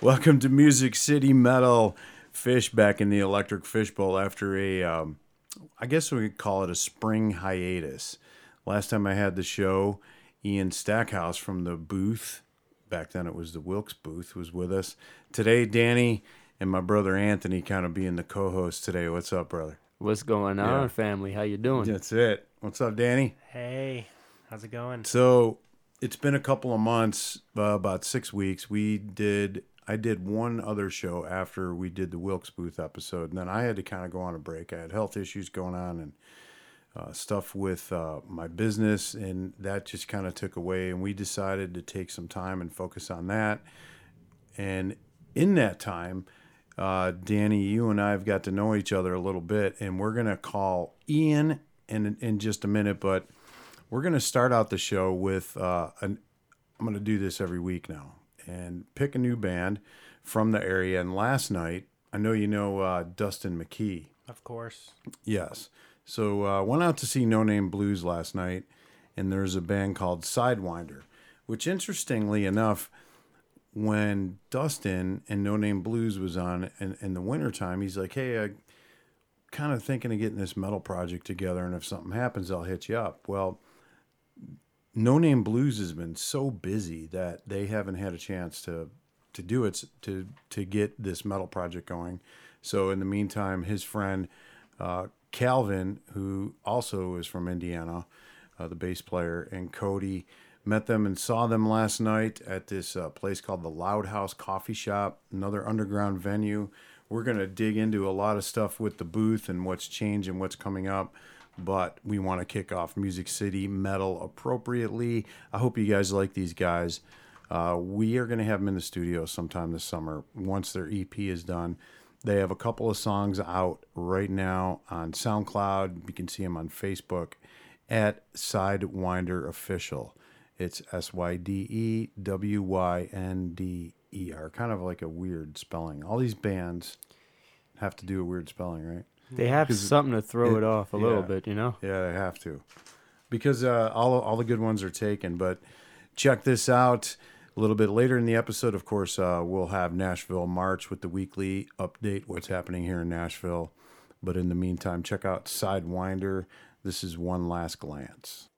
Welcome to Music City Metal. Fish back in the Electric Fishbowl after a, um, I guess we could call it a spring hiatus. Last time I had the show, Ian Stackhouse from the booth, back then it was the Wilkes booth, was with us. Today, Danny and my brother Anthony kind of being the co-host today. What's up, brother? What's going on, Yeah. family? How you doing? That's it. What's up, Danny? Hey, how's it going? So it's been a couple of months, uh, about six weeks. We did, I did one other show after we did the Wilkes Booth episode, and then I had to kind of go on a break. I had health issues going on and uh, stuff with uh, my business, and that just kind of took away. And we decided to take some time and focus on that. And in that time, uh, Danny, you and I have got to know each other a little bit, and we're gonna call Ian in in just a minute, but we're to start out the show with uh, an. I'm to do this every week now and pick a new band from the area. And last night, I know you know uh, Dustin McKee. Of course. Yes. So uh, went out to see No Name Blues last night, and there's a band called Sydewynder, which interestingly enough, when Dustin and No Name Blues was on in, in the wintertime, he's like, hey, I kind of thinking of getting this metal project together, and if something happens, I'll hit you up. Well, No Name Blues has been so busy that they haven't had a chance to to do it to to get this metal project going. So in the meantime, his friend uh, Calvin, who also is from Indiana, uh, the bass player, and Cody met them and saw them last night at this uh, place called the Loud House Coffee Shop, another underground venue. We're gonna dig into a lot of stuff with the booth and what's changed and what's coming up. But we want to kick off Music City Metal appropriately. I hope you guys like these guys. Uh, we are going to have them in the studio sometime this summer once their EP is done. They have a couple of songs out right now on SoundCloud. You can see them on Facebook at Sydewynder Official. It's S Y D E W Y N D E R. Kind of like a weird spelling. All these bands have to do a weird spelling, right? They have something to throw it- it, off a little bit, you know. Yeah, they have to, because uh, all all the good ones are taken. But check this out. A little bit later in the episode, of course, uh, we'll have Nashville March with the weekly update, what's happening here in Nashville. But in the meantime, check out Sydewynder. This is one last glance.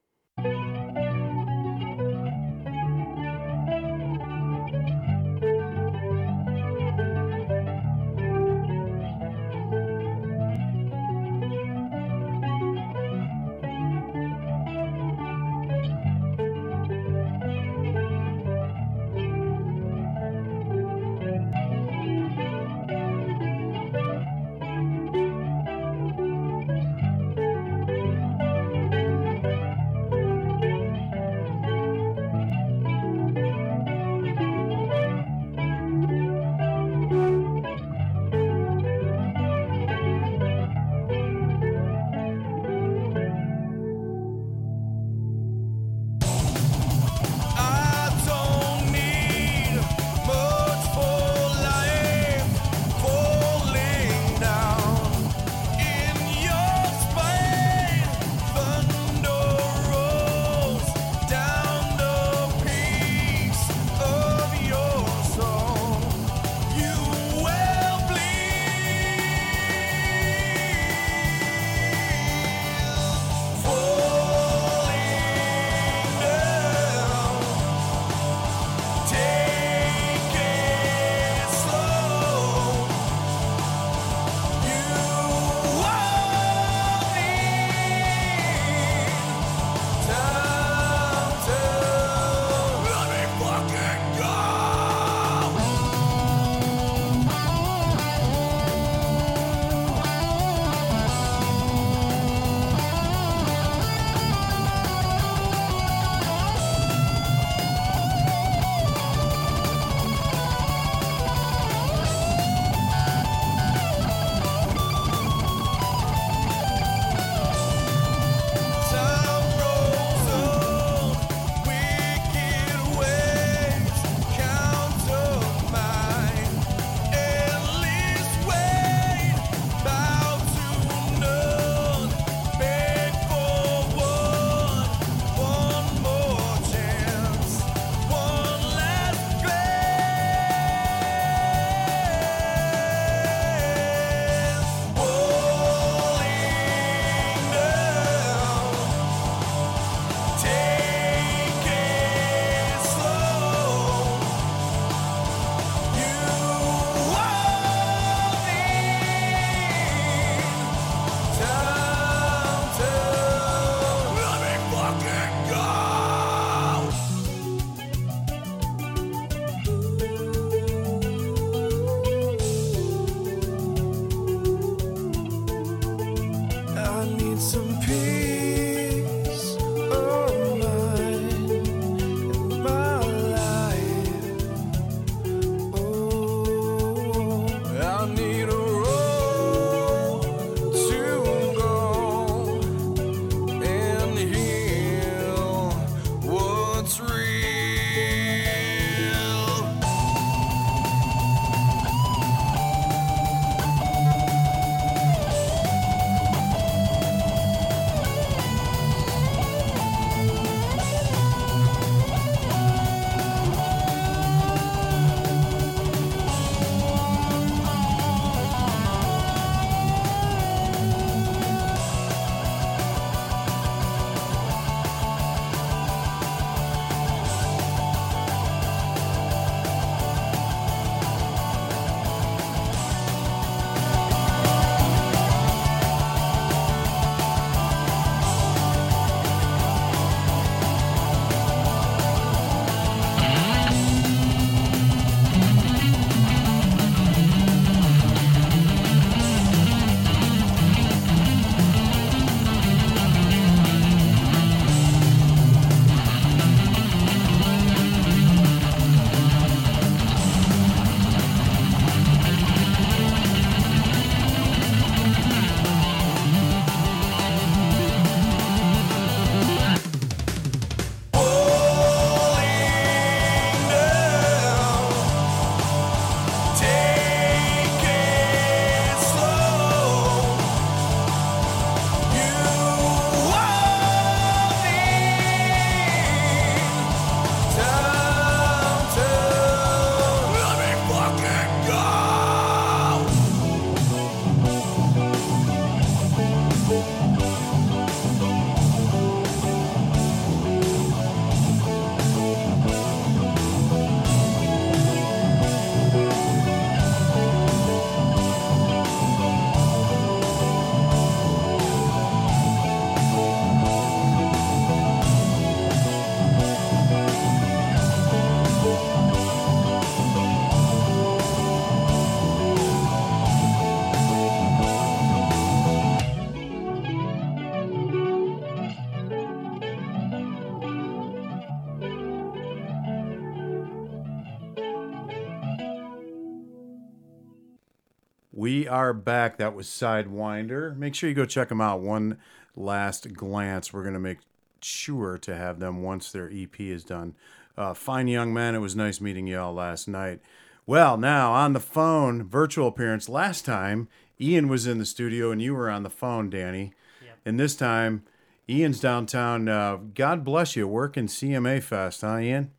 Are back. That was Sydewynder. Make sure you go check them out. One last glance. We're going to make sure to have them once their EP is done. Uh, fine young man, It was nice meeting you all last night. Well, now on the phone, virtual appearance. Last time, Ian was in the studio and you were on the phone, Danny. Yep. And this time, Ian's downtown. Uh, God bless you, working CMA Fest, huh, Ian?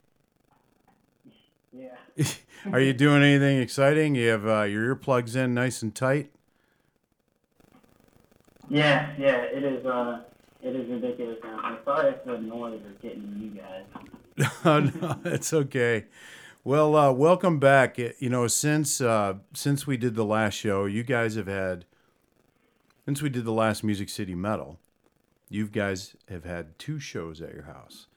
Yeah. Are you doing anything exciting? You have uh, your earplugs in nice and tight. Yeah, yeah, it is. Uh, it is ridiculous. Now. I'm sorry if the noise is getting you guys. oh, no, it's okay. Well, uh, welcome back. You know, since uh, since we did the last show, you guys have had since we did the last Music City Metal, you guys have had two shows at your house.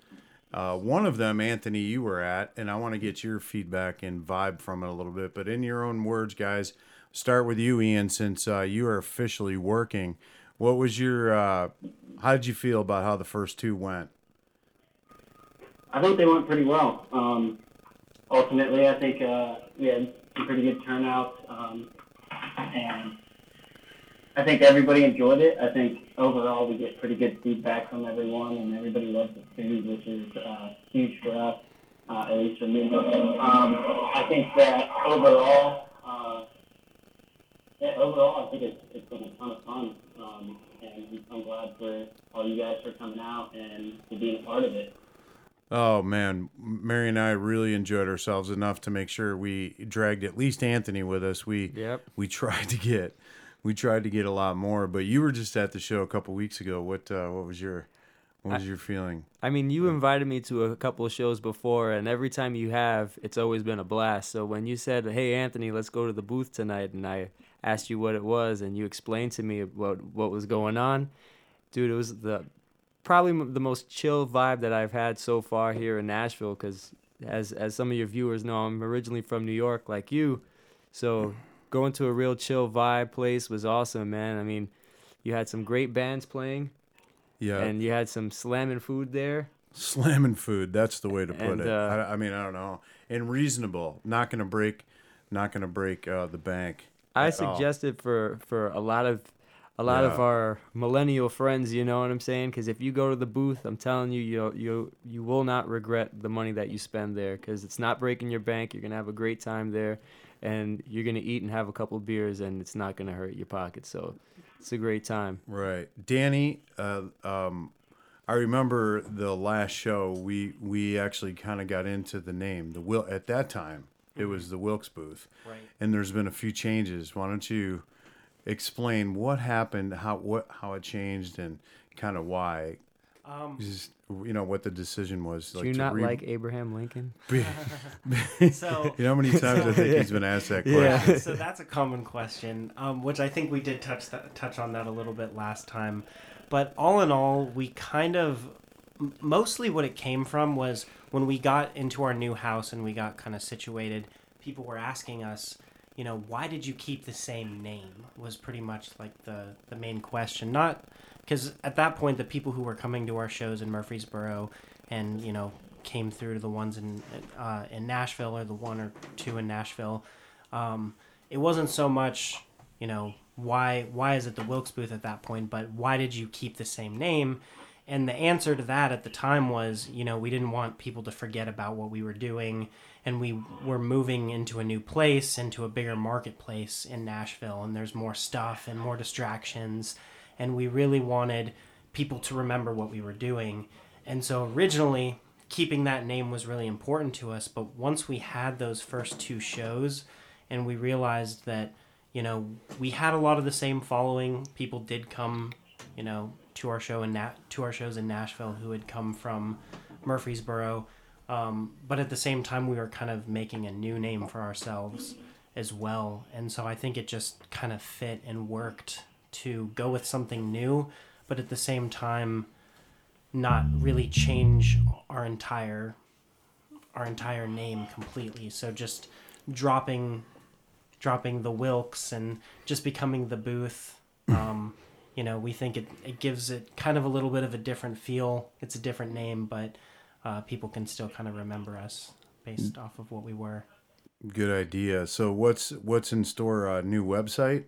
Uh, one of them, Anthony, you were at, and I want to get your feedback and vibe from it a little bit. But in your own words, guys, start with you, Ian, since uh, you are officially working. What was your? Uh, how did you feel about how the first two went? I think they went pretty well. Um, ultimately, I think uh, we had some pretty good turnouts, um, and I think everybody enjoyed it. I think overall we get pretty good feedback from everyone, and everybody loves the food, which is uh, huge for us, uh, at least for me. Um, I think that overall, uh, yeah, overall, I think it's, it's been a ton of fun, um, and I'm glad for all you guys for coming out and to being a part of it. Oh man, Mary and I really enjoyed ourselves enough to make sure we dragged at least Anthony with us. We Yep. we tried to get we tried to get a lot more, but you were just at the show a couple weeks ago. What uh, what was your what was your feeling? I mean, you invited me to a couple of shows before, and every time you have, it's always been a blast. So when you said, "Hey, Anthony, let's go to the booth tonight," and I asked you what it was, and you explained to me what what was going on, dude, it was the probably m- the most chill vibe that I've had so far here in Nashville. Because as as some of your viewers know, I'm originally from New York, like you, so going to a real chill vibe place was awesome, man. I mean, you had some great bands playing Yeah, and you had some slamming food there. slamming food. That's the way to put And, it. uh, I, I mean, I don't know. And reasonable. Not gonna break. Not gonna break uh, the bank. I all. suggested for for a lot of a lot of our millennial friends, you know what I'm saying? Because if you go to the booth, I'm telling you, you you you will not regret the money that you spend there. Because it's not breaking your bank. You're gonna have a great time there, and you're gonna eat and have a couple of beers, and it's not gonna hurt your pocket. So it's a great time. Right, Danny. Uh, um, I remember the last show. We we actually kind of got into the name. The will at that time it was the Wilkes booth, Right. and there's been a few changes. Why don't you explain what happened, how what how it changed, and kind of why? Um, Just you know what the decision was. Do you to not re- like Abraham Lincoln? So- you know how many times I think he's been asked that question. Yeah. so that's a common question, um, which I think we did touch that, touch on that a little bit last time. But all in all, we kind of mostly what it came from was when we got into our new house and we got kind of situated. People were asking us, you know, why did you keep the same name? Was pretty much like the the main question. Not because at that point the people who were coming to our shows in Murfreesboro and you know came through to the ones in uh, in Nashville or the one or two in Nashville, um, it wasn't so much you know why why is it the Wilkes booth at that point, but why did you keep the same name? And the answer to that at the time was, you know, we didn't want people to forget about what we were doing, and we were moving into a new place, into a bigger marketplace in Nashville, and there's more stuff and more distractions, and we really wanted people to remember what we were doing. And so originally, keeping that name was really important to us, but once we had those first two shows, and we realized that, you know, we had a lot of the same following, people did come, you know, to our show in Nat- to our shows in Nashville who had come from Murfreesboro. Um, but at the same time, we were kind of making a new name for ourselves as well. And so I think it just kind of fit and worked to go with something new, but at the same time, not really change our entire our entire name completely. So just dropping dropping the Wilkes and just becoming the booth. Um, you know, we think it, it gives it kind of a little bit of a different feel. It's a different name, but uh, people can still kind of remember us based off of what we were. Good idea. So what's what's in store? A new website?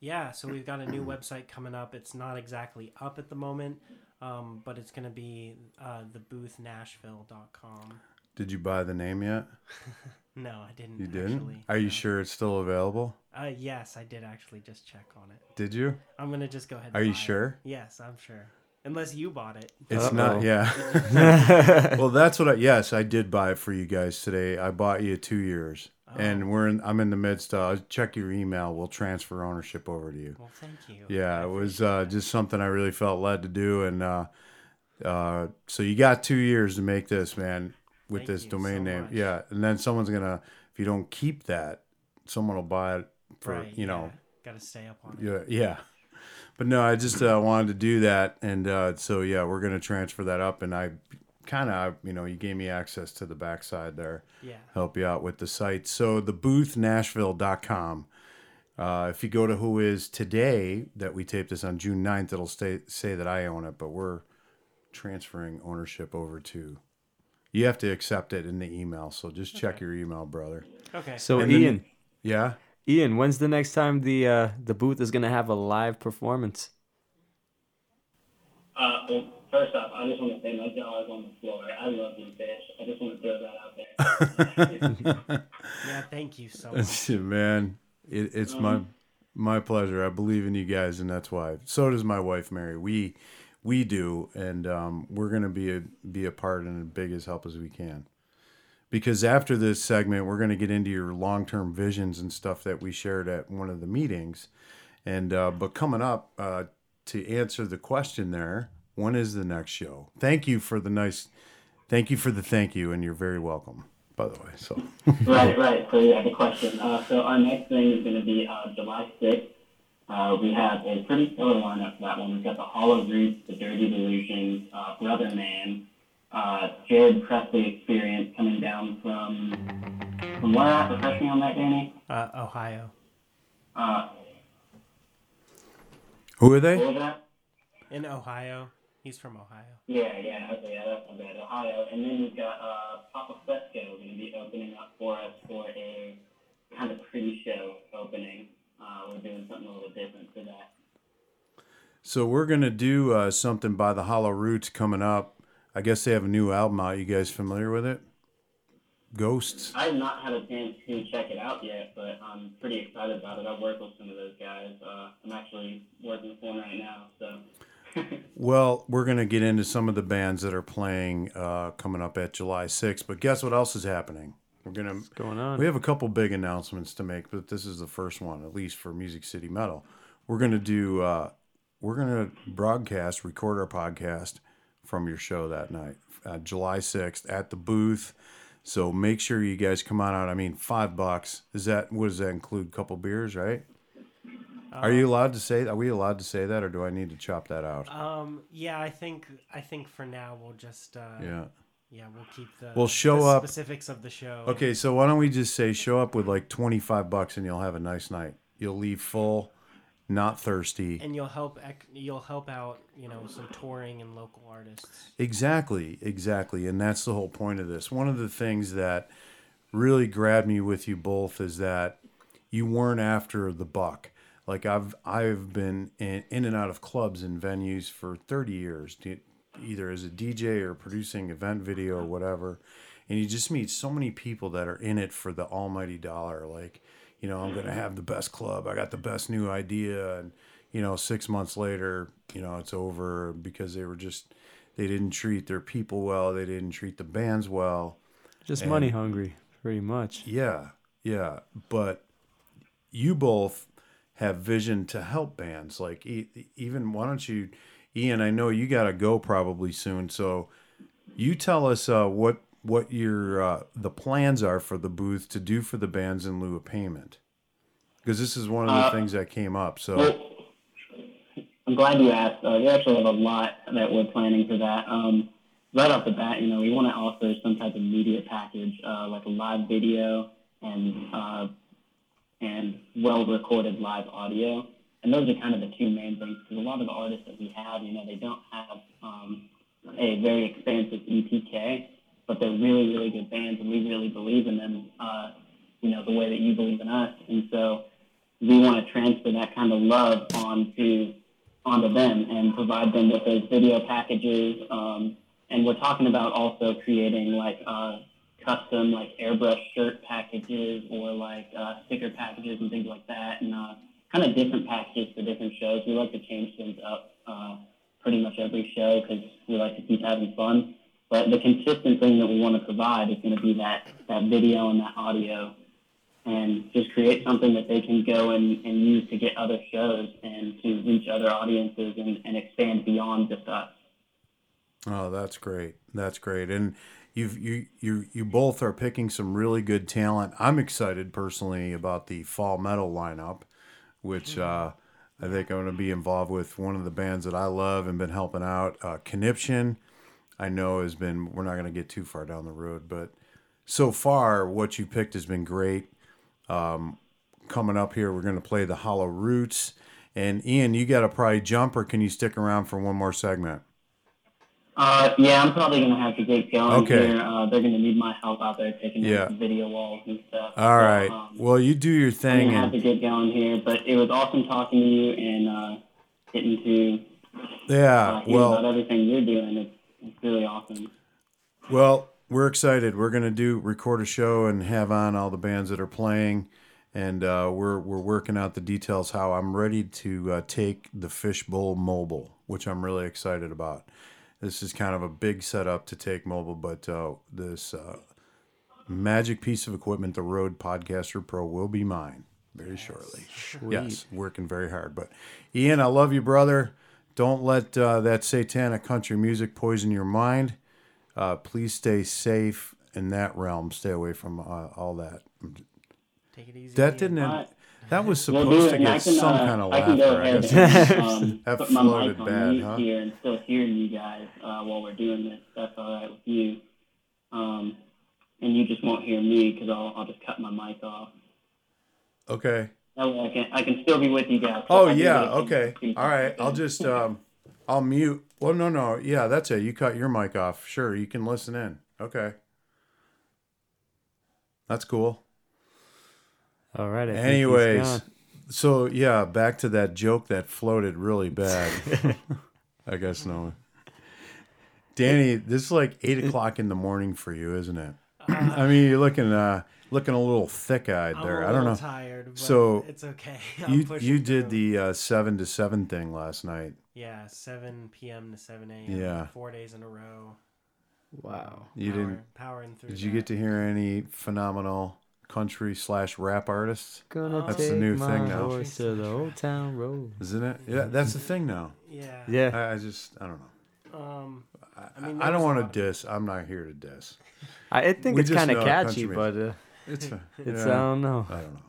Yeah, so we've got a new website coming up. It's not exactly up at the moment, um, but it's going to be uh, theboothnashville.com. Did you buy the name yet? No, I didn't. You didn't? Actually. Are you sure it's still available? Uh, yes, I did actually just check on it. Did you? I'm gonna just go ahead. Are and you buy it. sure? Yes, I'm sure. Unless you bought it. It's Uh-oh. not. Yeah. well, that's what I. Yes, I did buy it for you guys today. I bought you two years, Oh. and we're in. I'm in the midst. of check your email. We'll transfer ownership over to you. Well, thank you. Yeah, I it was uh, that. just something I really felt led to do, and uh, uh, so you got two years to make this, man, with Thank this domain so name. much. Yeah, and then someone's gonna, if you don't keep that, someone will buy it for Right, you know, Got to stay up on it. yeah, yeah. But no, I just uh, wanted to do that, and uh, so yeah, we're gonna transfer that up, and I kind of, you know, you gave me access to the backside there Yeah. help you out with the site. So the boothnashville.com. Uh, if you go to who is today that we taped this on June 9th, it'll stay, say that I own it, but we're transferring ownership over to. You have to accept it in the email, so just check Okay. your email, brother. Okay. So And then- Ian, Yeah. Ian, when's the next time the uh, the booth is gonna have a live performance? Uh, well, first off, I just want to say my jaw is on the floor. I love you, fish. I just want to throw that out there. yeah. Thank you so much. Man, it, it's my my pleasure. I believe in you guys, and that's why. So does my wife, Mary. We we do, and um, we're gonna be a be a part and as big as help as we can. Because after this segment, we're gonna get into your long term visions and stuff that we shared at one of the meetings, and uh, but coming up uh, to answer the question there, when is the next show? Thank you for the nice, thank you for the thank you, and you're very welcome. By the way, so. right, right. So yeah, the question. Uh, so our next thing is going to be uh, July 6th. Uh, we have a pretty stellar lineup for that one. We've got the Hollow Roots, the Dirty Delusions, uh, Brother Man, uh, Jared Presley Experience coming down from from where at? Refresh me on that, Danny. Uh, Ohio. Uh, Who are they? what was that? In Ohio. He's from Ohio. Yeah, yeah, okay, yeah, that's not bad. Ohio. And then we've got uh, Papa Fresco going to be opening up for us for a kind of pre-show opening. Uh, we're doing something a little different for that. So we're gonna do uh, something by the Hollow Roots coming up. I guess they have a new album out. You guys familiar with it? Ghosts. I have not had a chance to check it out yet, but I'm pretty excited about it. I work with some of those guys. Uh, I'm actually working with one right now, so. Well, we're gonna get into some of the bands that are playing uh, coming up at July 6th. But guess what else is happening? We're gonna What's going on? we have a couple big announcements to make, but this is the first one, at least for Music City Metal. We're gonna do uh, we're gonna broadcast, record our podcast from your show that night, uh, July 6th at the booth. So make sure you guys come on out. I mean, five bucks. Is that what does that include? A couple beers, right? Are you allowed to say? Are we allowed to say that, or do I need to chop that out? Um. Yeah. I think. I think for now we'll just. Uh, Yeah. Yeah. We'll keep the. We'll show the up- Specifics of the show. Okay, so why don't we just say show up with like twenty five bucks and you'll have a nice night. You'll leave full, not thirsty. And you'll help. You'll help out. You know, some touring and local artists. Exactly, exactly. And that's the whole point of this. One of the things that really grabbed me with you both is that you weren't after the buck. Like I've I've been in, in and out of clubs and venues for 30 years, either as a DJ or producing event video or whatever. And you just meet so many people that are in it for the almighty dollar. Like, you know, I'm going to mm-hmm. have the best club. I got the best new idea. And, you know, six months later, you know, it's over because they were just, they didn't treat their people well. They didn't treat the bands well. Just and- money hungry, pretty much. Yeah, yeah. But you both have vision to help bands. Like e- even why don't you, Ian? I know you got to go probably soon. So you tell us uh, what what your uh, the plans are for the booth to do for the bands in lieu of payment. Because this is one of the Uh, things that came up. So Well, I'm glad you asked. Uh, we actually have a lot that we're planning for that. Um, right off the bat, you know, we want to offer some type of media package, uh, like a live video and uh, and well-recorded live audio. And those are kind of the two main things because a lot of the artists that we have, you know, they don't have um, a very expansive EPK, but they're really, really good bands, and we really believe in them. Uh, you know, the way that you believe in us. And so we want to transfer that kind of love onto onto them and provide them with those video packages. Um, and we're talking about also creating like uh, custom like airbrush shirt packages or like uh, sticker packages and things like that, and uh, kind of different packages for different shows. We like to change things up uh, pretty much every show because we like to keep having fun. But the consistent thing that we want to provide is going to be that that video and that audio and just create something that they can go and, and use to get other shows and to reach other audiences and, and expand beyond just us. Oh, that's great. That's great. And you've you you you both are picking some really good talent. I'm excited personally about the fall metal lineup, which uh, I think I'm going to be involved with one of the bands that I love and been helping out. Uh, Conniption, I know has been. We're not going to get too far down the road, but so far what you picked has been great. Um, coming up here, we're going to play the Hollow Roots. And Ian, you got to probably jump, or can you stick around for one more segment? Uh, yeah, I'm probably gonna have to get going Okay. here. Uh, they're gonna need my help out there taking Yeah. the video walls and stuff. All So, right. um, Well, you do your I'm thing, gonna have and to get going here, but it was awesome talking to you and uh, getting to uh, yeah. hear about Well, everything you're doing. It's, it's really awesome. well, we're excited. We're gonna do record a show and have on all the bands that are playing, and uh, we're we're working out the details. How I'm ready to uh, take the Fishbowl mobile, which I'm really excited about. This is kind of a big setup to take mobile, but uh, this uh, magic piece of equipment, the Rode Podcaster Pro, will be mine very shortly. Yes, working very hard. But Ian, I love you, brother. Don't let uh, that satanic country music poison your mind. Uh, please stay safe in that realm. Stay away from uh, all that. Take it easy. That didn't. Alright. That was We'll supposed do to get can, some uh, kind of I can go ahead and um, That put my mic on bad, mute huh? here and still hearing you guys uh, while we're doing this. That's all right with you. Um, and you just won't hear me because I'll, I'll just cut my mic off. Okay. That way I can I can still be with you guys. Oh I yeah. Okay. All right. I'll just um, I'll mute. Well, no, no. Yeah, that's it. You cut your mic off. Sure, you can listen in. Okay. That's cool. All right. I Anyways, gone. so yeah, back to that joke that floated really bad. I guess no. Danny, this is like eight o'clock in the morning for you, isn't it? I mean, you're looking uh looking a little thick eyed there. a I don't know. Tired, but So, it's okay. I'm You you did through. the uh, seven to seven thing last night. yeah 7 p.m. to 7 a.m. Yeah. four days in a row. Wow. You Power- didn't. powering through. Did you get to hear any phenomenal country slash rap artists? Gonna That's take the new my thing now. horse to the old town road. Isn't it? Yeah, that's the thing now. Yeah. Yeah. I, I just I don't know. Um. I, I mean, I don't want to diss. I'm not here to diss. I, I think We it's kind of catchy, but uh, It's a, it's yeah, I don't know. I don't know.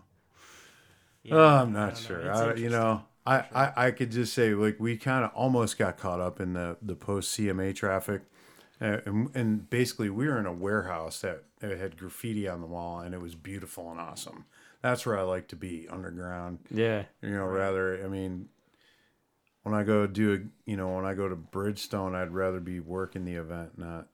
Yeah, Oh, I'm not don't know. sure. I, you know, I, I, I could just say like we kind of almost got caught up in the the post CMA traffic, uh, and, and basically we were in a warehouse that, that had graffiti on the wall, and it was beautiful and awesome. That's where I like to be underground. Yeah. You know, rather I mean, when I go do a you know when I go to Bridgestone, I'd rather be working the event, not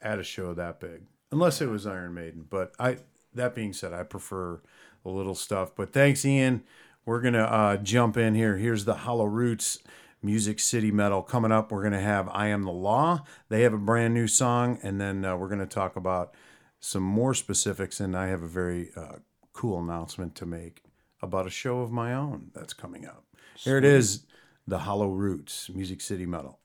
at a show that big, unless it was Iron Maiden. But I that being said, I prefer the little stuff. But thanks, Ian. We're gonna uh, jump in here. Here's the Hollow Roots Music City Metal coming up. We're gonna have I Am the Law. They have a brand new song, and then uh, we're gonna talk about some more specifics. And I have a very uh, cool announcement to make about a show of my own that's coming up. Here it is, the Hollow Roots Music City Metal.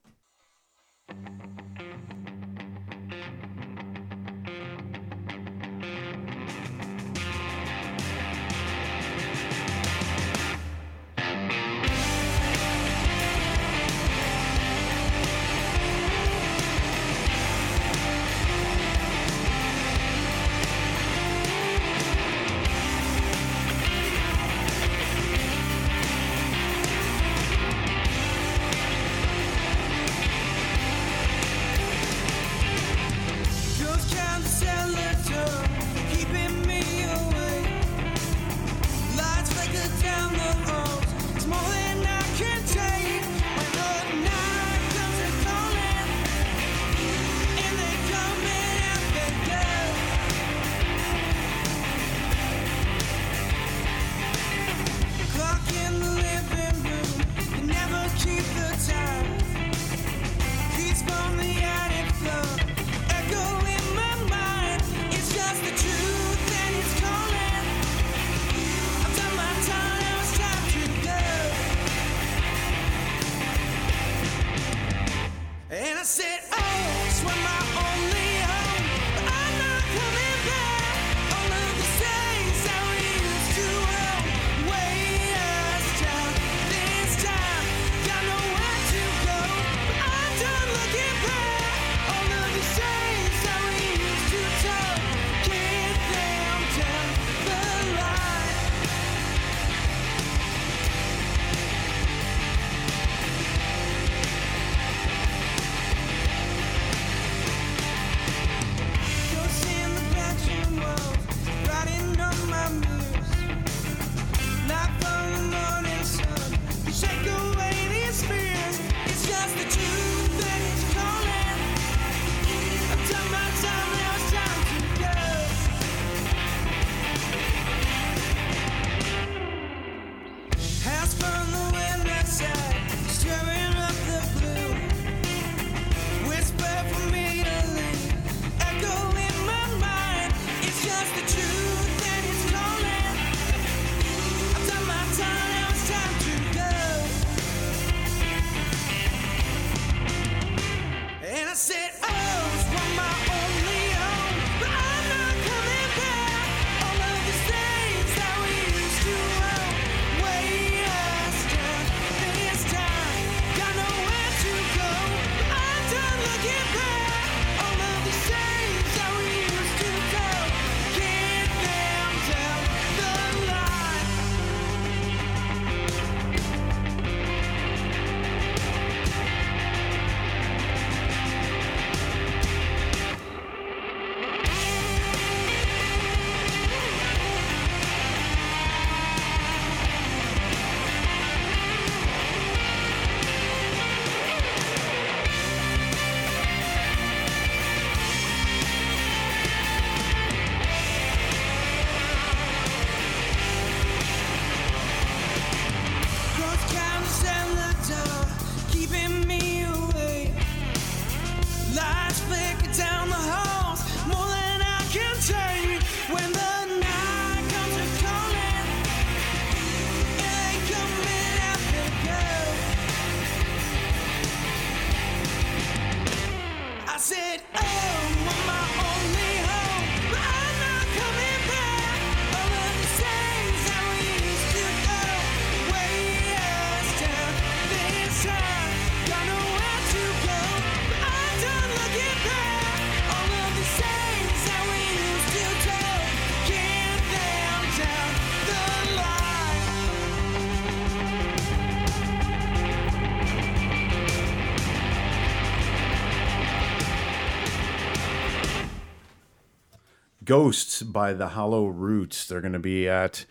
Ghosts by the Hollow Roots. They're going to be at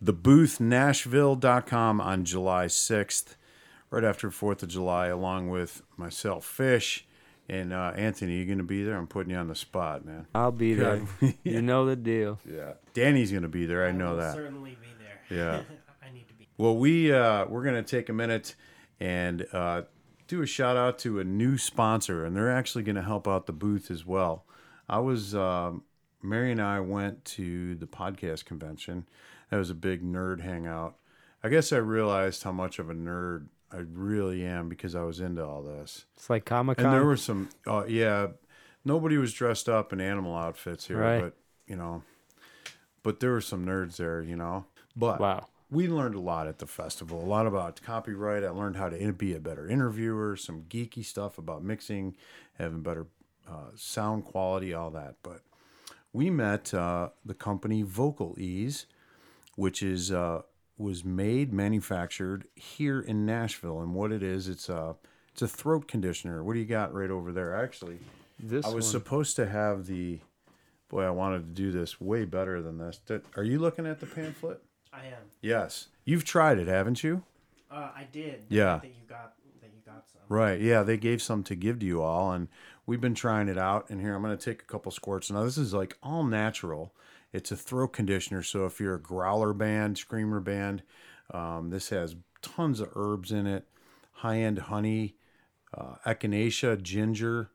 the booth nashville.com on July 6th, right after 4th of July, along with myself, Fish, and uh, Anthony. You're going to be there? I'm putting you on the spot, man. I'll be there. Yeah. You know the deal. Yeah. Danny's going to be there. I know will that. Certainly be there. Yeah. I need to be. Well, we uh, we're gonna take a minute and uh, do a shout out to a new sponsor, and they're actually gonna help out the booth as well. I was um Mary and I went to the podcast convention. That was a big nerd hangout. I guess I realized how much of a nerd I really am because I was into all this. It's like Comic Con. And there were some, uh, yeah, nobody was dressed up in animal outfits here, Right. but you know, but there were some nerds there, you know. But Wow. we learned a lot at the festival. A lot about copyright. I learned how to be a better interviewer. Some geeky stuff about mixing, having better uh, sound quality, all that. But we met uh, the company VocalEze, which is uh, was made manufactured here in Nashville. And what it is, it's a it's a throat conditioner. What do you got right over there? Actually, This I was one. supposed to have the. Boy, I wanted to do this way better than this. Did- Are you looking at the pamphlet? I am. Yes. You've tried it, haven't you? Uh, I did. Yeah. That you got. That you got some. Right. Yeah, they gave some to give to you all, and we've been trying it out. And here, I'm going to take a couple squirts. Now, this is like all natural. It's a throat conditioner. So if you're a growler band, screamer band, um, this has tons of herbs in it, high end honey, uh, echinacea, ginger,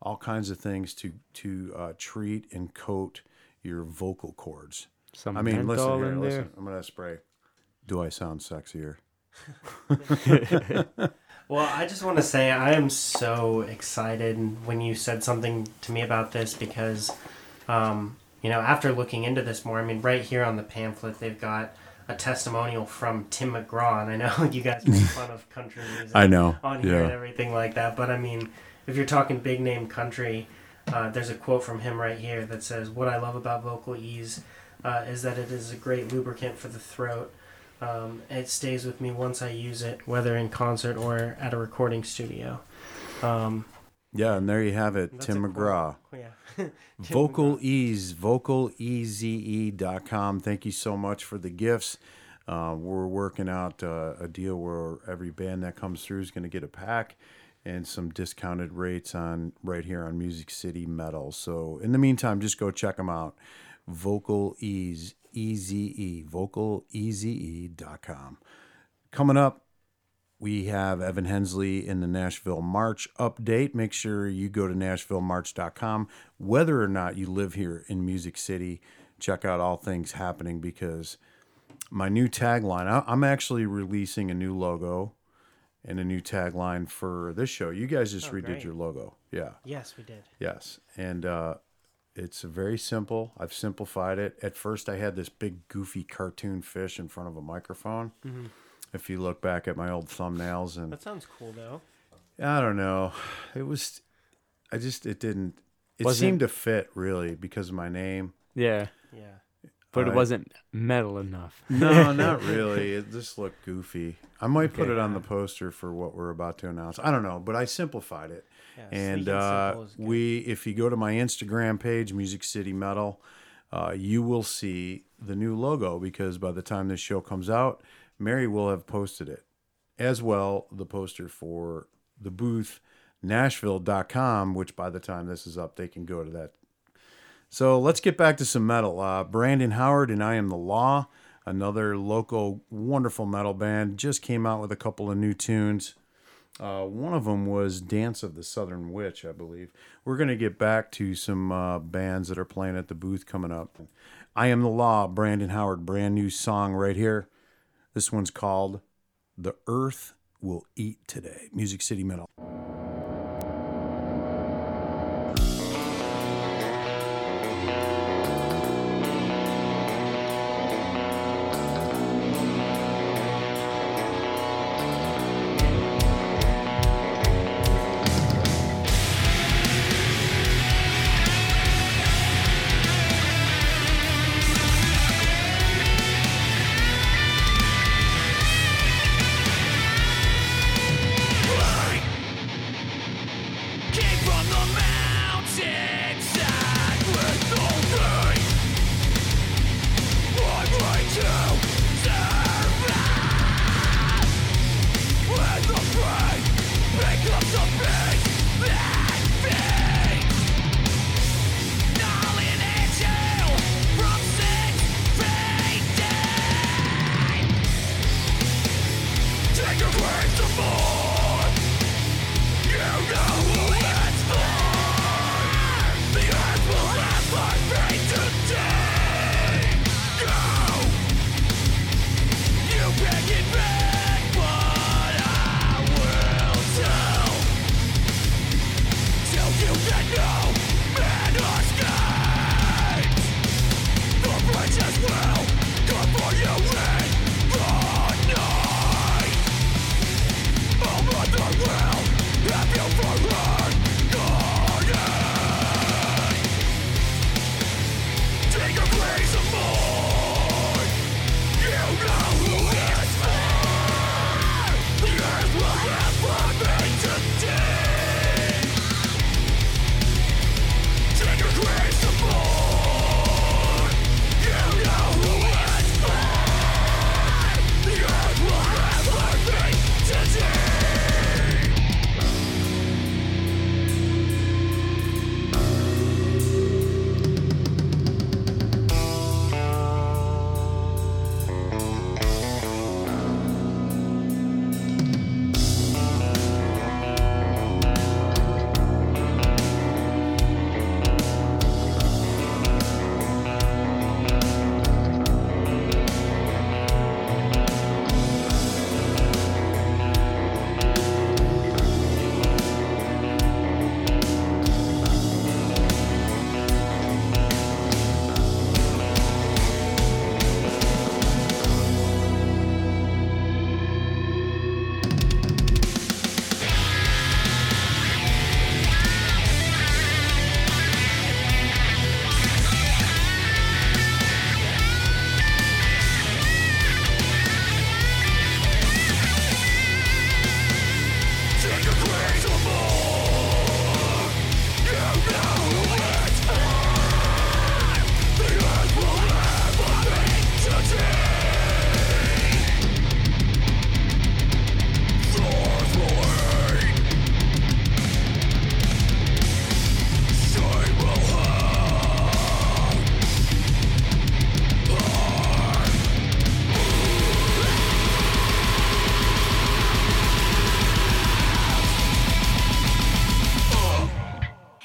all kinds of things to to uh, treat and coat your vocal cords. Some I mean, listen here. Listen, there. I'm going to spray. Do I sound sexier? Well, I just want to say I am so excited when you said something to me about this because, um, you know, after looking into this more, I mean, right here on the pamphlet, they've got a testimonial from Tim McGraw, and I know you guys make fun of country music I know. on here and everything like that, but I mean, if you're talking big name country, uh, there's a quote from him right here that says, "What I love about VocalEze uh, is that it is a great lubricant for the throat." Um, it stays with me once I use it, whether in concert or at a recording studio. Um, Yeah, and there you have it, Tim. McGraw. yeah. VocalEze, vocaleze.com. Thank you so much for the gifts. Uh, we're working out uh, a deal where every band that comes through is going to get a pack and some discounted rates on right here on Music City Metal. So in the meantime, just go check them out. VocalEze, E Z E, vocaleze.com. Coming up, we have Evan Hensley in the Nashville March update. Make sure you go to nashvillemarch.com. Whether or not you live here in Music City, check out all things happening because my new tagline, I'm actually releasing a new logo and a new tagline for this show. You guys just Oh, redid great. your logo. Yeah. Yes, we did. Yes, and uh, it's very simple. I've simplified it. At first, I had this big goofy cartoon fish in front of a microphone. Mm-hmm. If you look back at my old thumbnails, and That sounds cool, though. I don't know, it was, I just it didn't. It Wasn't- seemed to fit really because of my name. Yeah, Yeah. but it wasn't metal enough. No, not really. It just looked goofy. I might put it on the poster for what we're about to announce. I don't know, but I simplified it. Yeah, and uh, simple is good. we, if you go to my Instagram page, Music City Metal, uh, you will see the new logo because by the time this show comes out, Mary will have posted it, as well the poster for the booth Nashville.com, which by the time this is up, they can go to that so let's get back to some metal. Uh, Brandon Howard and I Am the Law, another local wonderful metal band, just came out with a couple of new tunes. Uh, one of them was Dance of the Southern Witch, I believe. We're going to get back to some uh, bands that are playing at the booth coming up. I Am the Law, Brandon Howard, brand new song right here. This one's called The Earth Will Eat Today. Music City Metal.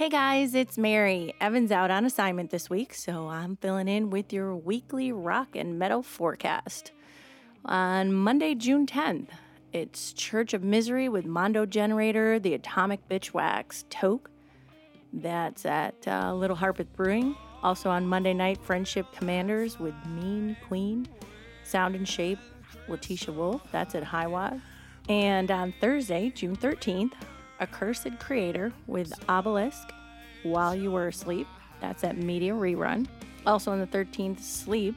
Hey guys, it's Mary. Evan's out on assignment this week, so I'm filling in with your weekly rock and metal forecast. On Monday, June 10th, it's Church of Misery with Mondo Generator, The Atomic Bitchwax, Toke. That's at uh, Little Harpeth Brewing. Also on Monday night, Friendship Commanders with Mean Queen, Sound and Shape, Letitia Wolf. That's at High Watt. And on Thursday, June 13th, Accursed Creator with Obelisk, While You Were Asleep. That's at Media Rerun. Also on the 13th, Sleep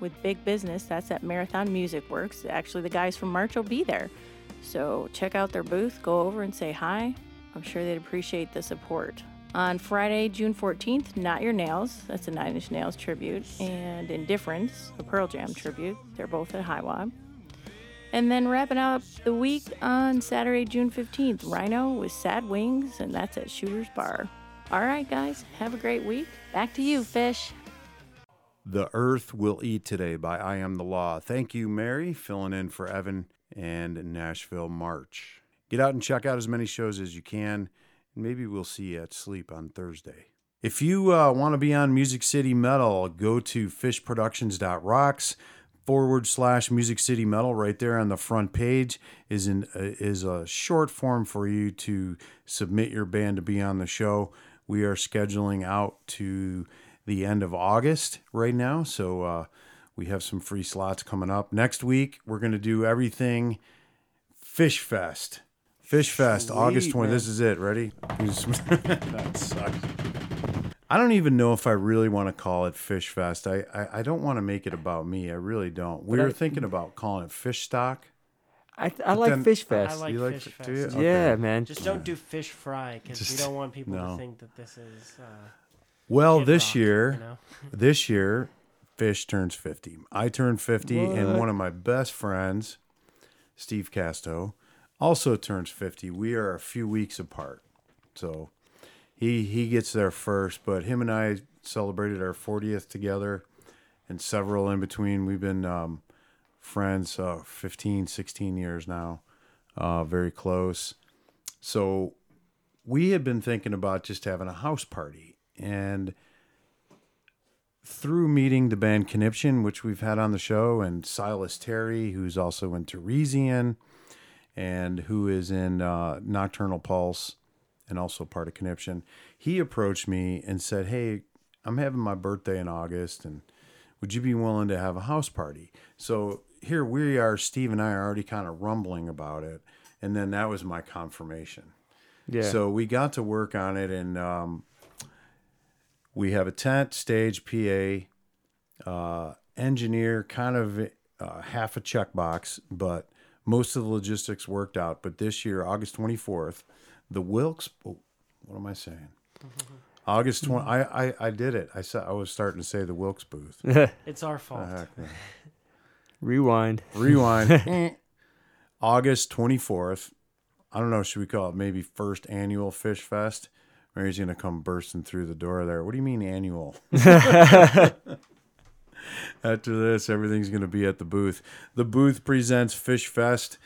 with Big Business. That's at Marathon Music Works. Actually, the guys from March will be there. So check out their booth, go over and say hi. I'm sure they'd appreciate the support. On Friday, June 14th, Not Your Nails. That's a Nine Inch Nails tribute. And Indifference, a Pearl Jam tribute. They're both at High Watt. And then wrapping up the week on Saturday, June 15th, Rhino with Sad Wings, and that's at Shooter's Bar. All right, guys, have a great week. Back to you, Fish. The Earth Will Eat Today by I Am the Law. Thank you, Mary, filling in for Evan and Nashville March. Get out and check out as many shows as you can, maybe we'll see you at Sleep on Thursday. If you uh, want to be on Music City Metal, go to fishproductions.rocks forward slash Music City Metal. Right there on the front page is an uh, is a short form for you to submit your band to be on the show. We are scheduling out to the end of August right now, so uh, we have some free slots coming up. Next week, we're going to do everything Fish Fest. Fish Fest, August 20. This is it. Ready? that sucks. I don't even know if I really want to call it Fish Fest. I, I, I don't want to make it about me. I really don't. We But were I- thinking about calling it Fish Stock. I, I like then- Fish I Fest. like You like Fish it, do you? Fest. Okay. Yeah, man. Just don't do fish fry because we don't want people no. to think that this is. Uh, Well, this Rock, year, you know? this year, Fish turns 50. I turned 50, and one of my best friends, Steve Casto, also turns 50. We are a few weeks apart. So he he gets there first, but him and I celebrated our 40th together and several in between. We've been um, friends uh, 15, 16 years now, uh, very close. So we had been thinking about just having a house party. And through meeting the band Conniption, which we've had on the show, and Silas Terry, who's also in Teresian and who is in uh, Nocturnal Pulse and also part of Conniption, he approached me and said, Hey, I'm having my birthday in August, and would you be willing to have a house party? So here we are, Steve and I are already kind of rumbling about it. And then that was my confirmation. yeah. So we got to work on it, and um, we have a tent, stage, PA, uh, engineer, kind of uh, half a checkbox, but most of the logistics worked out. But this year, August 24th, the Wilkes, oh, what am I saying? August 20, I, I, I did it. I said I was starting to say the Wilkes booth. It's our fault. Heck, man. Rewind. Rewind. August 24th. I don't know, should we call it maybe first annual Fish Fest? Mary's going to come bursting through the door there. What do you mean annual? After this, everything's going to be at the booth. The booth presents Fish Fest.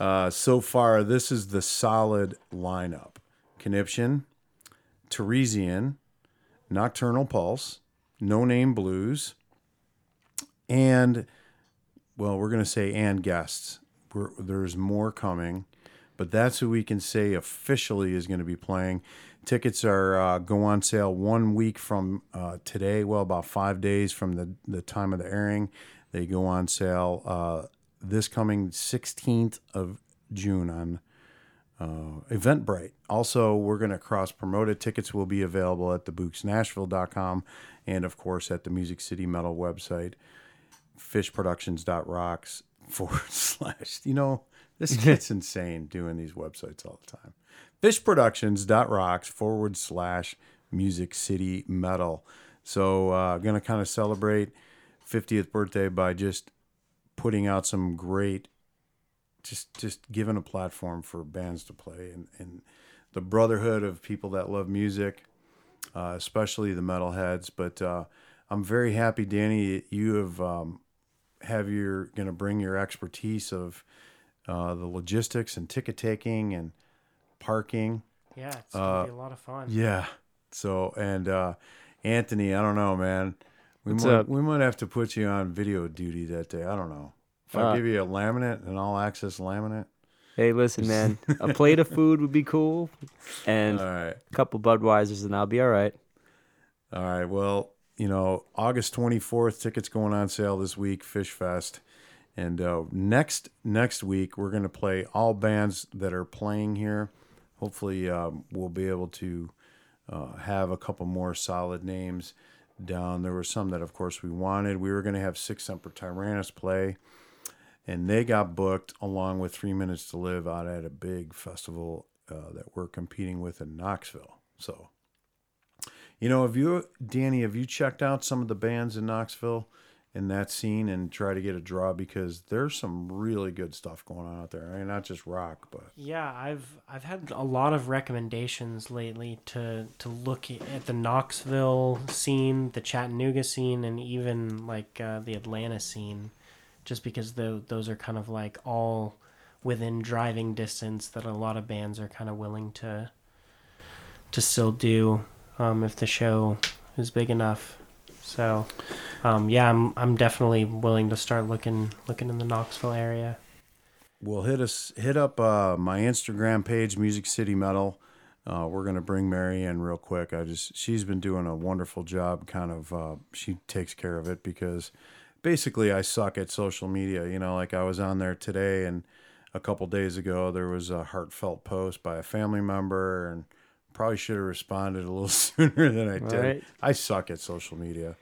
Uh, so far, this is the solid lineup Conniption, Teresian, Nocturnal Pulse, No Name Blues, and well, we're going to say and guests. We're, there's more coming, but that's who we can say officially is going to be playing. Tickets are uh, go on sale one week from uh, today. Well, about five days from the the time of the airing, they go on sale uh, this coming 16th of June on uh, Eventbrite. Also, we're going to cross promote it. Tickets will be available at theboothnashville.com and, of course, at the Music City Metal website, fishproductions.rocks forward slash. You know, this gets insane doing these websites all the time. Fishproductions.rocks forward slash Music City Metal. So, uh, going to kind of celebrate 50th birthday by just putting out some great just just giving a platform for bands to play and, and the brotherhood of people that love music, uh, especially the metalheads. But uh, I'm very happy, Danny, you have um, have your going to bring your expertise of uh, the logistics and ticket taking and parking. Yeah, it's gonna Uh, be a lot of fun. Yeah, So and uh, Anthony, I don't know, man. We What's might up? we might have to put you on video duty that day. I don't know. If I Uh, give you a laminate, an all access laminate. Hey, listen, man. A plate of food would be cool, and All a couple Budweisers, and I'll be all right. All right. Well, you know, August 24th, tickets going on sale this week, Fish Fest. And uh, next next week, we're going to play all bands that are playing here. Hopefully, um, we'll be able to uh, have a couple more solid names down. There were some that, of course, we wanted. We were going to have Six Semper Tyrannis play, and they got booked along with Three Minutes to Live out at a big festival uh, that we're competing with in Knoxville. So, you know, have you, Danny, have you checked out some of the bands in Knoxville in that scene and try to get a draw because there's some really good stuff going on out there. I mean, not just rock, but Yeah, I've I've had a lot of recommendations lately to to look at the Knoxville scene, the Chattanooga scene, and even like uh, the Atlanta scene, just because tho- those are kind of like all within driving distance that a lot of bands are kind of willing to to still do um, if the show is big enough. So, um, yeah, I'm I'm definitely willing to start looking looking in the Knoxville area. Well, hit us, hit up uh, my Instagram page, Music City Metal. Uh, we're gonna bring Mary in real quick. I just she's been doing a wonderful job. Kind of, uh, she takes care of it because basically I suck at social media. You know, like I was on there today and a couple days ago there was a heartfelt post by a family member and probably should have responded a little sooner than I did. Right. I suck at social media.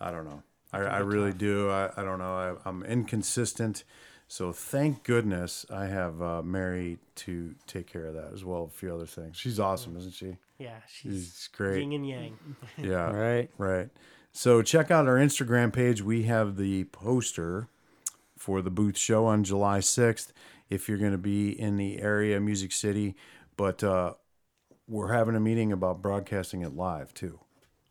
I don't know. I, I really do. I, I don't know. I, I'm inconsistent. So thank goodness I have uh, Mary to take care of that as well. A few other things. She's awesome, isn't she? Yeah, she's She's great. yin and yang. Yeah. Right. Right. So check out our Instagram page. We have the poster for the booth show on July 6th if you're going to be in the area, Music City. But uh, we're having a meeting about broadcasting it live too.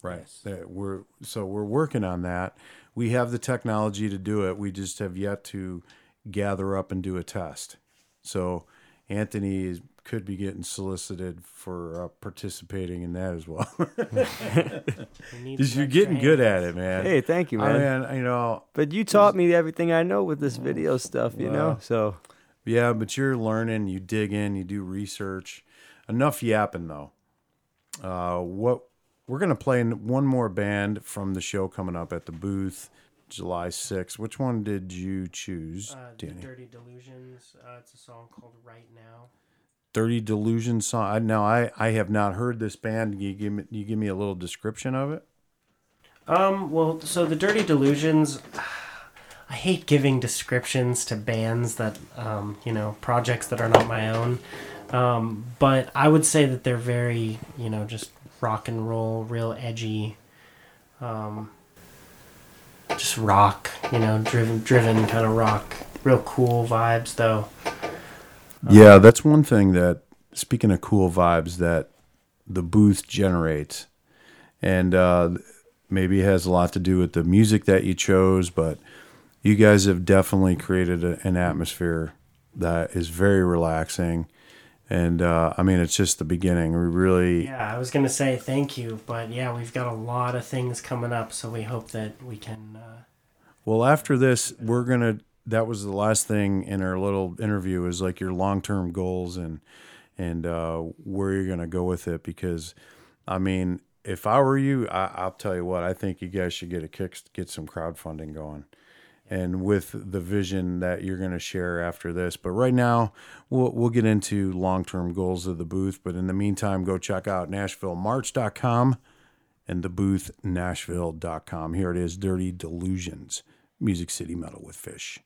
Right. That we're so we're working on that. We have the technology to do it. We just have yet to gather up and do a test. So Anthony is, could be getting solicited for uh, participating in that as well. Because you're getting good at it, man. Hey, thank you, I man. mean, you know, But you taught me everything I know with this video stuff, you know. So yeah, but you're learning. You dig in. You do research. Enough yapping, though. Uh, what we're gonna play in one more band from the show coming up at the booth, July 6th. Which one did you choose, Uh, the Danny? Dirty Delusions. Uh, it's a song called Right Now. Dirty Delusion song. I, now, I I have not heard this band. You give me you give me a little description of it. Um, well, so the Dirty Delusions, I hate giving descriptions to bands that, um, you know, projects that are not my own. Um, but I would say that they're very, you know, just rock and roll, real edgy, um, just rock, you know, driven, driven kind of rock, real cool vibes though. Yeah, that's one thing that speaking of cool vibes that the booth generates, and uh, maybe has a lot to do with the music that you chose, but you guys have definitely created a, an atmosphere that is very relaxing. And uh, I mean, it's just the beginning. We really, Yeah, I was gonna say thank you, but yeah, we've got a lot of things coming up, so we hope that we can. Uh, Well, after this, we're gonna. That was the last thing in our little interview is like your long term goals and and uh, where you're gonna go with it. Because, I mean, if I were you, I, I'll tell you what. I think you guys should get a kick, get some crowdfunding going, and with the vision that you're gonna share after this. But right now, we'll we'll get into long term goals of the booth. But in the meantime, go check out NashvilleMarch.com and the booth Nashville.com. Here it is, Dirty Delusions, Music City Metal with Fish.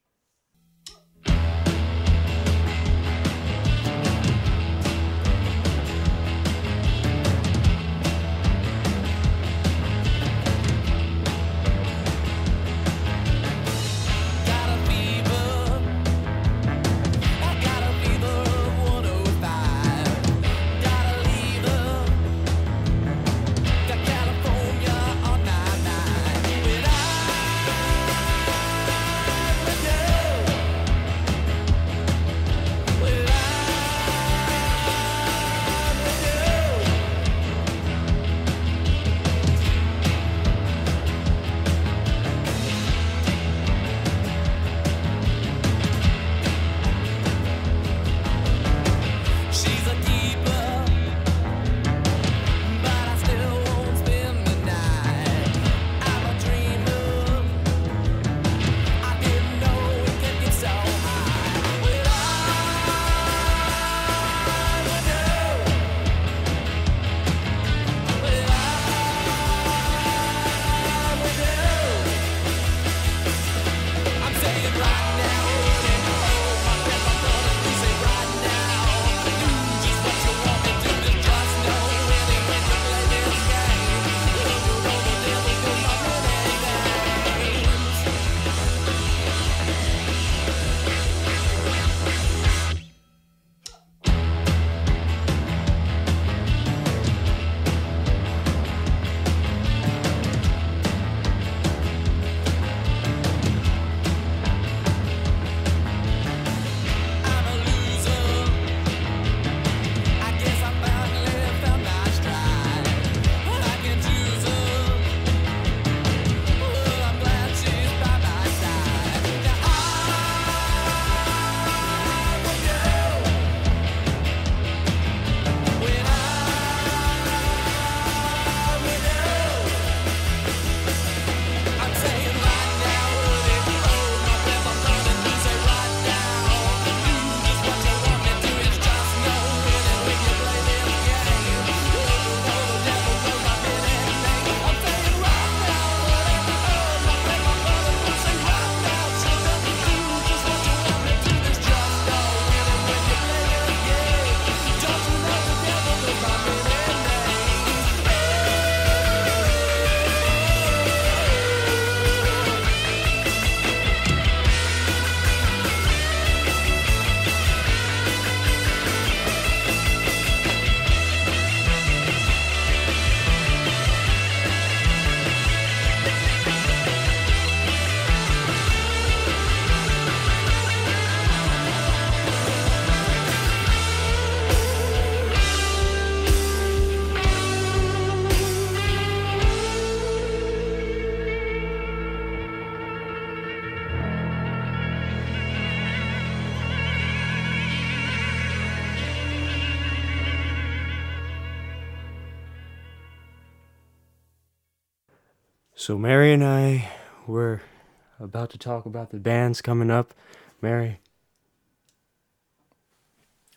So Mary and I were about to talk about the bands coming up. Mary,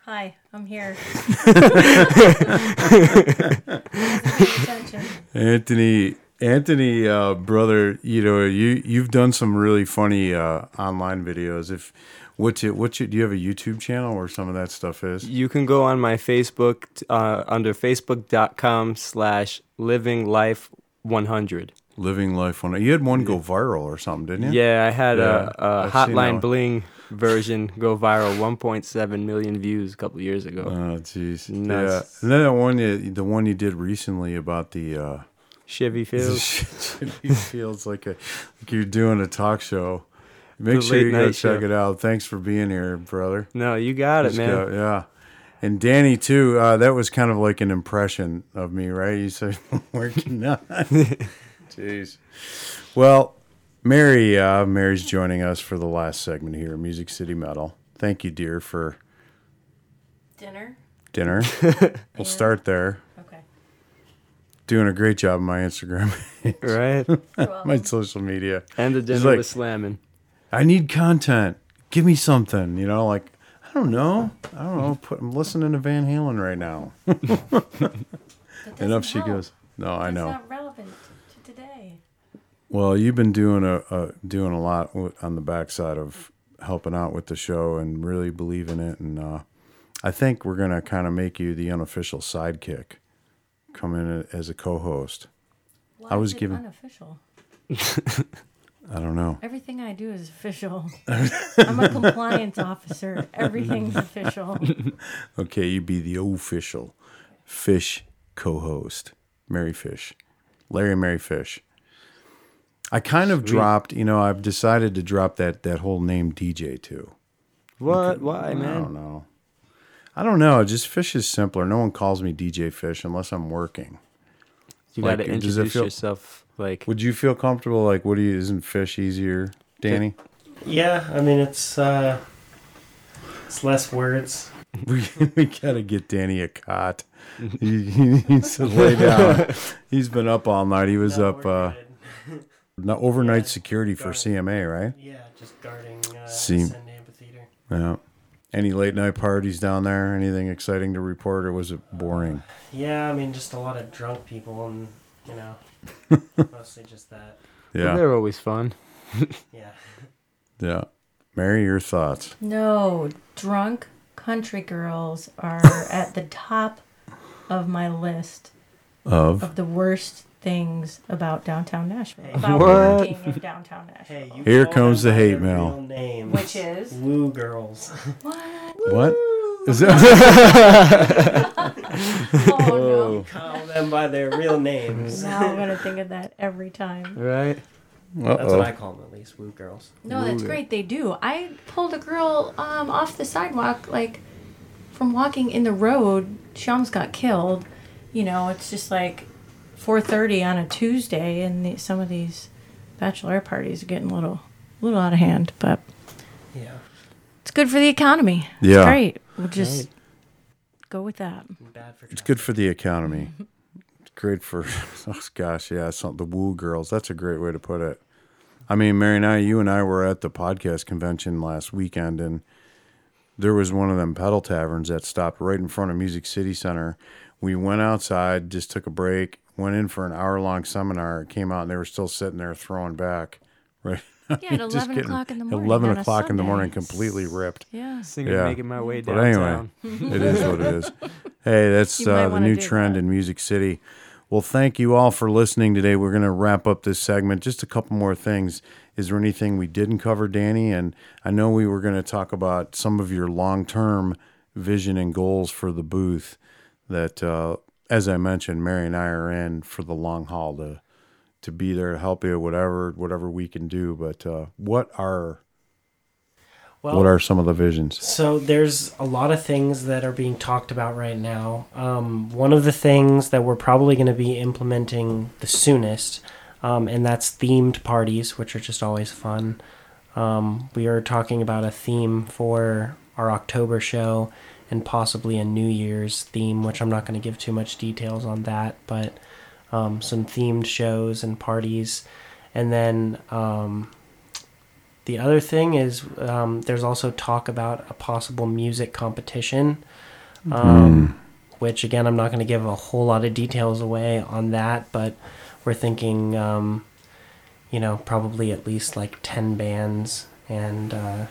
Hi, I'm here. Anthony, Anthony, uh, brother, you know, you you've done some really funny uh, online videos. If what's it, what's it? Do you have a YouTube channel where some of that stuff is? you can go on my Facebook uh, under facebook.com slash living life 100. Living life one. You had one go viral or something, didn't you? Yeah, I had Yeah, a, a that Hotline. Bling version go viral 1.7 million views a couple years ago. Oh, jeez. Yeah. And then the one you, the one you did recently about the uh, Chevy Fields. it feels like a like you're doing a talk show. Make sure you go check show. it out. Thanks for being here, brother. No, you got it, man. go- yeah. And Danny too. Uh, that was kind of like an impression of me, right? You said working on. Jeez. Well, Mary, uh, Mary's joining us for the last segment here, Music City Metal. Thank you, dear, for Dinner? dinner. we'll start there. Okay. Doing a great job on my Instagram, Right? my social media. And the dinner like- was slamming. I need content. Give me something. You know, like I don't know. I don't know. Put, I'm listening to Van Halen right now. and up she goes. No, I know. not relevant to today. Well, you've been doing a, a doing a lot on the backside of helping out with the show and really believe in it. And uh, I think we're gonna kind of make you the unofficial sidekick, come in as a co-host. Why I was is it given- unofficial. I don't know. Everything I do is official. I'm a compliance officer. Everything's official. Okay, you be the official fish co-host, Mary Fish, Larry Mary Fish. I kind of dropped, you know, I've decided to drop that that whole name DJ too. What? Why, man? I don't know. I don't know. Just Fish is simpler. No one calls me DJ Fish unless I'm working. You Like, got to introduce feel- yourself like Would you feel comfortable? Like, what do you? Isn't Fish easier, Danny? Yeah, I mean it's uh, it's less words. We we gotta get Danny a cot. He, he needs to lay down. He's been up all night. He was No, up uh, good. No, overnight security for CMA, right? Yeah, just guarding uh, See- Ascend Amphitheater. Yeah. Any late night parties down there? Anything exciting to report, or was it boring? Yeah, I mean just a lot of drunk people and you know mostly just that. well, Yeah, they're always fun. Yeah. yeah. Mary, your thoughts? No, drunk country girls are at the top of my list Of of the worst things about downtown Nashville. About What? working in downtown Nashville. Hey, you Here call comes them the hate their mail. real Names. Which is? Woo girls. What? what? Is that? Oh call them by their real no. names. Now I'm gonna think of that every time. Right? That's Uh-oh. what I call them at least. Woo girls. No, that's Ooh. great. They do. I pulled a girl um, off the sidewalk, like from walking in the road. She almost got killed. You know, it's just like 4:30 on a Tuesday, and the, some of these bachelor parties are getting a little, a little out of hand. But Yeah. it's good for the economy. Yeah. It's great. We'll just Right. go with that. Bad for It's good for the economy. Mm-hmm. It's great for, oh gosh, yeah, it's not the woo girls. That's a great way to put it. I mean, Mary and I, you and I were at the podcast convention last weekend, and there was one of them pedal taverns that stopped right in front of Music City Center. We went outside, just took a break, went in for an hour long seminar, came out, and they were still sitting there throwing back. Right. Yeah, at 11 o'clock in the morning. 11 o'clock in the morning, completely ripped. Yeah. Singing Yeah. making my way But anyway, it is what it is. Hey, that's uh, the new trend that. in Music City. Well, thank you all for listening today. We're going to wrap up this segment. Just a couple more things. Is there anything we didn't cover, Danny? And I know we were going to talk about some of your long term vision and goals for the booth that, uh, as I mentioned, Mary and I are in for the long haul to to be there to help you, whatever whatever we can do. But uh, what are Well, what are some of the visions? So there's a lot of things that are being talked about right now. Um, one of the things that we're probably going to be implementing the soonest, um, and that's themed parties, which are just always fun. Um, we are talking about a theme for our October show and possibly a New Year's theme, which I'm not going to give too much details on that, but um, some themed shows and parties, and then um, the other thing is um, there's also talk about a possible music competition, um, which again I'm not going to give a whole lot of details away on that, but we're thinking, um, you know, probably at least like ten bands and uh,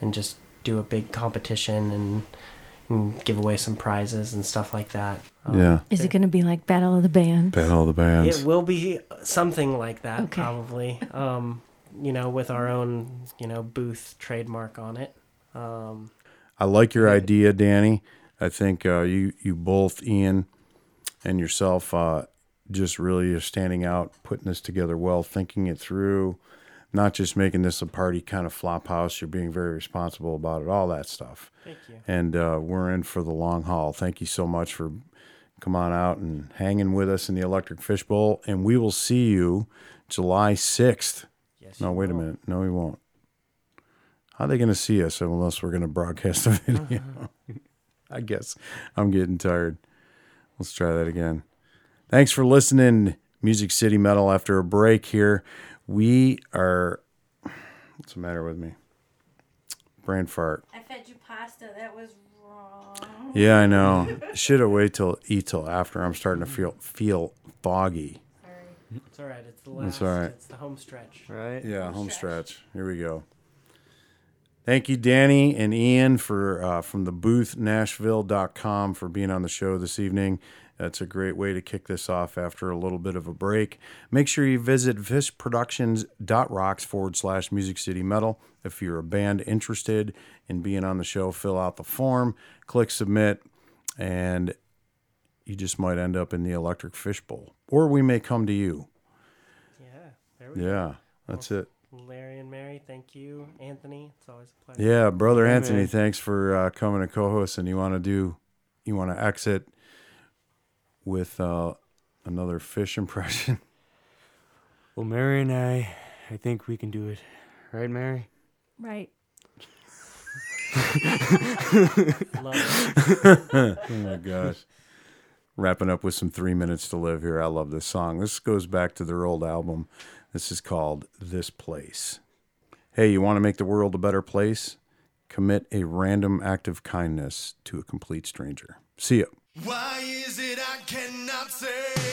and just do a big competition and, and give away some prizes and stuff like that. Um, Yeah. Is it going to be like Battle of the Bands? Battle of the bands. It will be something like that, Okay. probably. Um, you know, with our own, you know, booth trademark on it. Um, I like your idea, Danny. I think uh, you you both, Ian, and yourself, uh, just really are standing out, putting this together well, thinking it through, not just making this a party kind of flop house. You're being very responsible about it, all that stuff. thank you. And uh, we're in for the long haul. Thank you so much for come on out and hanging with us in the Electric Fishbowl. And we will see you July sixth. Yes. No, wait a minute. No, we won't. How are they going to see us unless we're going to broadcast the video? I guess I'm getting tired. Let's try that again. Thanks for listening, Music City Metal. After a break here, we are. What's the matter with me? Brain fart. I fed you pasta. That was wrong. Yeah, I know. Should have waited till eat till after. I'm starting to feel feel foggy. It's all right. It's the last. That's all right. It's the home stretch. Right? Yeah, home stretch. Here we go. Thank you, Danny and Ian, for uh, from theboothnashville.com for being on the show this evening. That's a great way to kick this off after a little bit of a break. Make sure you visit fishproductions.rocks forward slash music city metal. If you're a band interested in being on the show, fill out the form, click submit, and you just might end up in the electric fishbowl. Or we may come to you. Yeah. There we go. Yeah, that's it. Larry and Mary, thank you. Anthony, it's always a pleasure. Yeah, brother Yeah, Anthony, man. thanks for uh, coming to co-host. And you want to do, you want to exit with uh, another fish impression. Well, Mary and I, I think we can do it. Right, Mary? Right. Love it. oh my gosh! Wrapping up with some three minutes to live here. I love this song. This goes back to their old album. This is called "This Place." Hey, you want to make the world a better place? Commit a random act of kindness to a complete stranger. See ya. Why is it I cannot say.